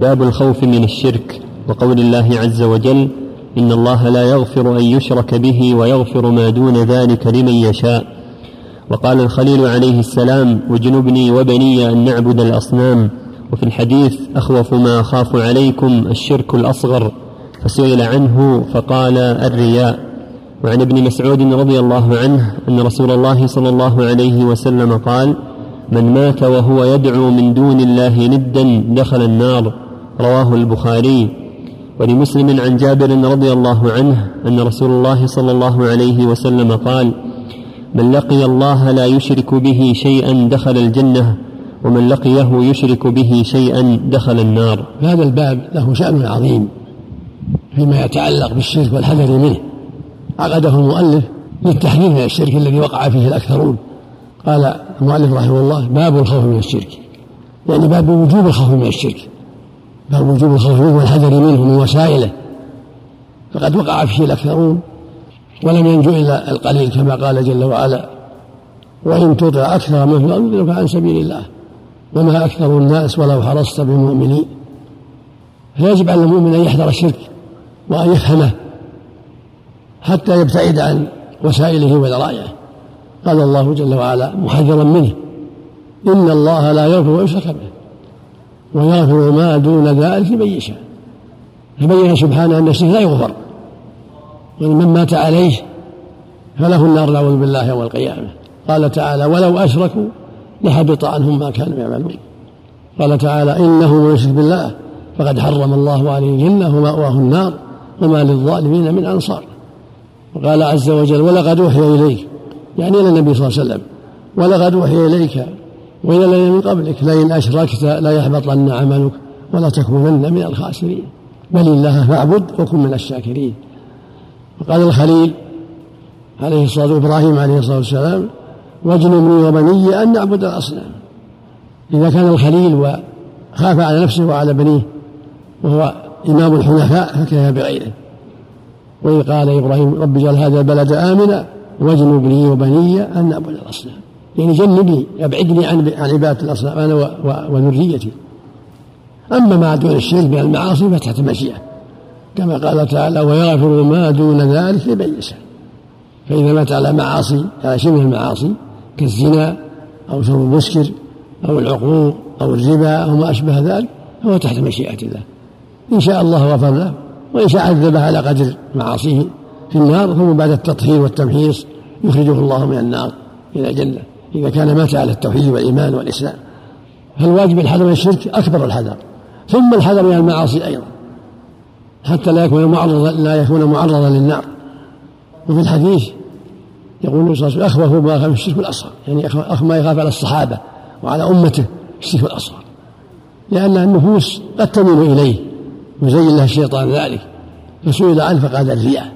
باب الخوف من الشرك وقول الله عز وجل إن الله لا يغفر أن يشرك به ويغفر ما دون ذلك لمن يشاء. وقال الخليل عليه السلام واجنبني وبني أن نعبد الأصنام. وفي الحديث أخوف ما أخاف عليكم الشرك الأصغر. فسئل عنه فقال الرياء. وعن ابن مسعود رضي الله عنه أن رسول الله صلى الله عليه وسلم قال من مات وهو يدعو من دون الله ندا دخل النار. رواه البخاري ولمسلم عن جابر رضي الله عنه أن رسول الله صلى الله عليه وسلم قال من لقي الله لا يشرك به شيئا دخل الجنة ومن لقيه يشرك به شيئا دخل النار. هذا الباب له شأن عظيم فيما يتعلق بالشرك والحذر منه. عقده المؤلف للتحذير من الشرك الذي وقع فيه الأكثرون. قال المؤلف رحمه الله باب الخوف من الشرك. يعني باب وجوب الخوف من الشرك. باب وجوب الخوف والحذر منه من وسائله. فقد وقع فيه الأكثرون ولم ينجو إلا القليل كما قال جل وعلا وإن تطع أكثر من في يضلك عن سبيل الله. وما أكثر الناس ولو حرصت بمؤمنين فيجب على المؤمن أن يحذر الشرك وأن يفهمه حتى يبتعد عن وسائله وذرائعه قال الله جل وعلا محذرا منه إن الله لا يغفر ويشرك به. ويغفر ما دون ذلك لمن يشاء. فبين سبحانه أن الشرك لا يغفر. ومن مات عليه فله النار نعوذ بالله يوم القيامة. قال تعالى ولو أشركوا لحبط عنهم ما كانوا يعملون قال تعالى إنه من يشرك بالله فقد حرم الله عليه الجنة ومأواه النار وما للظالمين من أنصار وقال عز وجل ولقد أوحي إليك يعني إلى النبي صلى الله عليه وسلم ولقد أوحي إليك وإلى الذين من قبلك. لئن أشركت لا يحبطن عملك ولا تكونن من الخاسرين. بل الله فاعبد وكن من الشاكرين. وقال الخليل عليه الصلاة إبراهيم عليه الصلاة والسلام واجنبني وبني أن نعبد الأصنام. إذا كان الخليل وخاف على نفسه وعلى بنيه وهو إمام الحنفاء فكيف بغيره وإذ قال إبراهيم رب اجعل هذا البلد آمنا واجنبني وبني أن نعبد الأصنام. يعني جنبني أبعدني عن عن عبادة الأصنام أنا وذريتي. أما ما دون الشرك من المعاصي فتحت المشيئة. كما قال تعالى ويغفر ما دون ذلك لمن يشاء. فإذا مات على معاصي على من المعاصي كالزنا أو شرب المسكر أو العقوق أو الربا أو ما أشبه ذلك فهو تحت مشيئة الله. إن شاء الله غفر له وإن شاء عذبه على قدر معاصيه. في النار ثم بعد التطهير والتمحيص يخرجه الله من النار إلى الجنة. إذا كان مات على التوحيد والإيمان والإسلام. فالواجب الحذر من الشرك أكبر الحذر. ثم الحذر من المعاصي أيضا. حتى لا يكون معرضا لا يكون معرضا للنار. وفي الحديث يقول النبي صلى الله عليه وسلم أخوف ما يخاف الشرك الأصغر. يعني أخ ما يخاف على الصحابة وعلى أمته الشرك الأصغر. لأن النفوس قد تميل إليه. يزين لها الشيطان ذلك. فسئل عنه فقال الرياء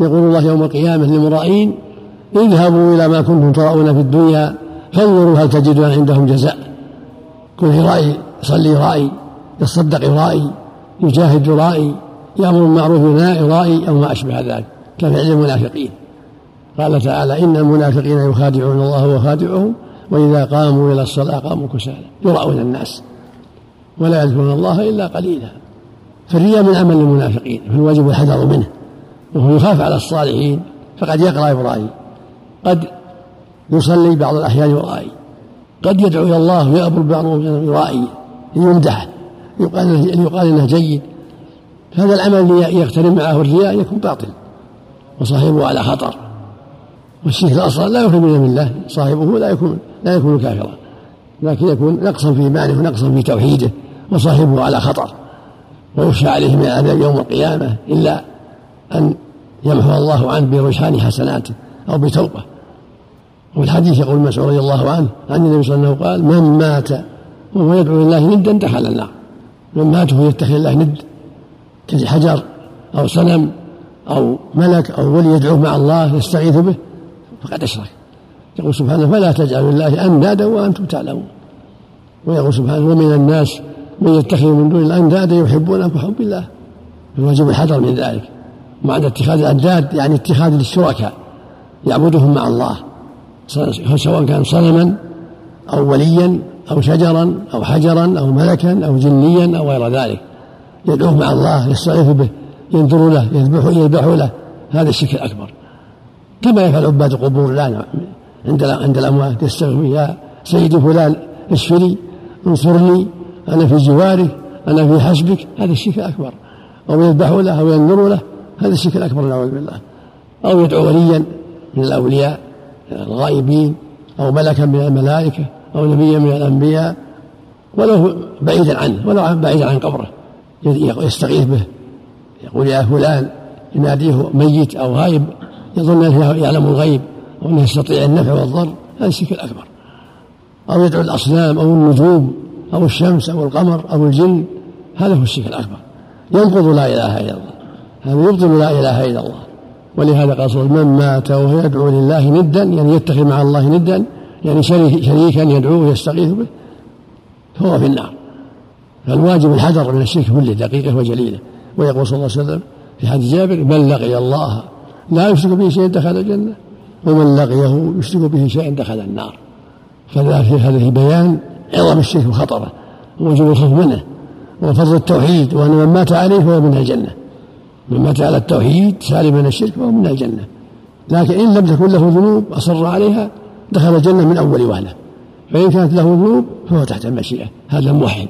يقول الله يوم القيامة للمرائين اذهبوا إلى ما كنتم ترون في الدنيا فانظروا هل تجدون عندهم جزاء. كن رأي يصلي رأي يتصدق رأي يجاهد رأي يأمر بالمعروف رأي أو ما أشبه ذلك. كفعل المنافقين. قال تعالى إن المنافقين يخادعون الله وخادعهم وإذا قاموا إلى الصلاة قاموا كسالى. يراؤون الناس. ولا يذكرون الله إلا قليلا. فالرياء من عمل المنافقين فالواجب الحذر منه. وهو يخاف على الصالحين فقد يقرأ إبراهيم. قد يصلي بعض الأحيان يرائي. قد يدعو إلى الله ويأمر بالمعروف يرائي يمدح يقال يقال إنه جيد. فهذا العمل يقترن معه الرياء يكون باطل وصاحبه على خطر. والشرك الأصغر لا يخرج من الله صاحبه لا يكون لا يكون كافرا لكن يكون نقصا في ايمانه ونقصا في توحيده وصاحبه على خطر. ويخشى عليه من العذاب يوم القيامة إلا أن يمحو الله عنه برجحان حسناته. أو بتوبه وفي الحديث يقول مسعود رضي الله عنه عن النبي صلى الله عليه وسلم قال من مات وهو يدعو لله ندا دخل النار. من مات وهو يتخذ الله ند كحجر أو صنم أو ملك أو ولي يدعوه مع الله يستغيث به فقد أشرك. يقول سبحانه فلا تجعلوا الله أندادا وأنتم تعلمون. ويقول سبحانه ومن الناس من يتخذ من دون الأندادا يحبونهم كحب الله الواجب الحذر من ذلك. معنى اتخاذ الأنداد يعني اتخاذ الشركاء. يعبدهم مع الله سواء كان صنما أو وليا أو شجرا أو حجرا أو ملكا أو جنيا أو غير ذلك. يدعوه مع الله يستغيث به ينذر له يذبح يذبح له. هذا الشرك الأكبر. كما يفعل عباد القبور الآن عند عند الأموات. يستغيث يا سيدي فلان اشفني انصرني أنا في جوارك أنا في حسبك هذا الشرك الأكبر. أو يذبح له أو ينذر له. هذا الشرك الأكبر نعوذ بالله. أو يدعو وليا من الأولياء الغائبين أو ملكا من الملائكة أو نبيا من الأنبياء ولو بعيدا عنه ولو بعيدا عن قبره. يستغيث به يقول يا فلان يناديه ميت أو غائب يظن أنه يعلم الغيب أو أنه يستطيع النفع والضر هذا الشرك الأكبر. أو يدعو الأصنام أو النجوم أو الشمس أو القمر أو الجن هذا هو الشرك الأكبر. ينقض لا إله إلا الله. هذا يبطل لا إله إلا الله. ولهذا قال من مات وهو يدعو لله ندا يعني يتخذ مع الله ندا يعني شريكا يدعوه ويستغيث به فهو في النار. فالواجب الحذر من الشرك كله دقيقة وجليلة. ويقول صلى الله عليه وسلم في حديث جابر من لقي الله لا يشرك به شيئا دخل الجنة ومن لقيه يشرك به شيئا دخل النار. هذا في بيان عظم الشرك وخطره ووجوب الخوف منه وفضل التوحيد وأن من مات عليه فهو من الجنة. مات على التوحيد سالم من الشرك فهو من الجنة. لكن إن لم تكن له ذنوب أصر عليها دخل الجنة من أول وهلة. فإن كانت له ذنوب فهو تحت المشيئة. هذا الموحد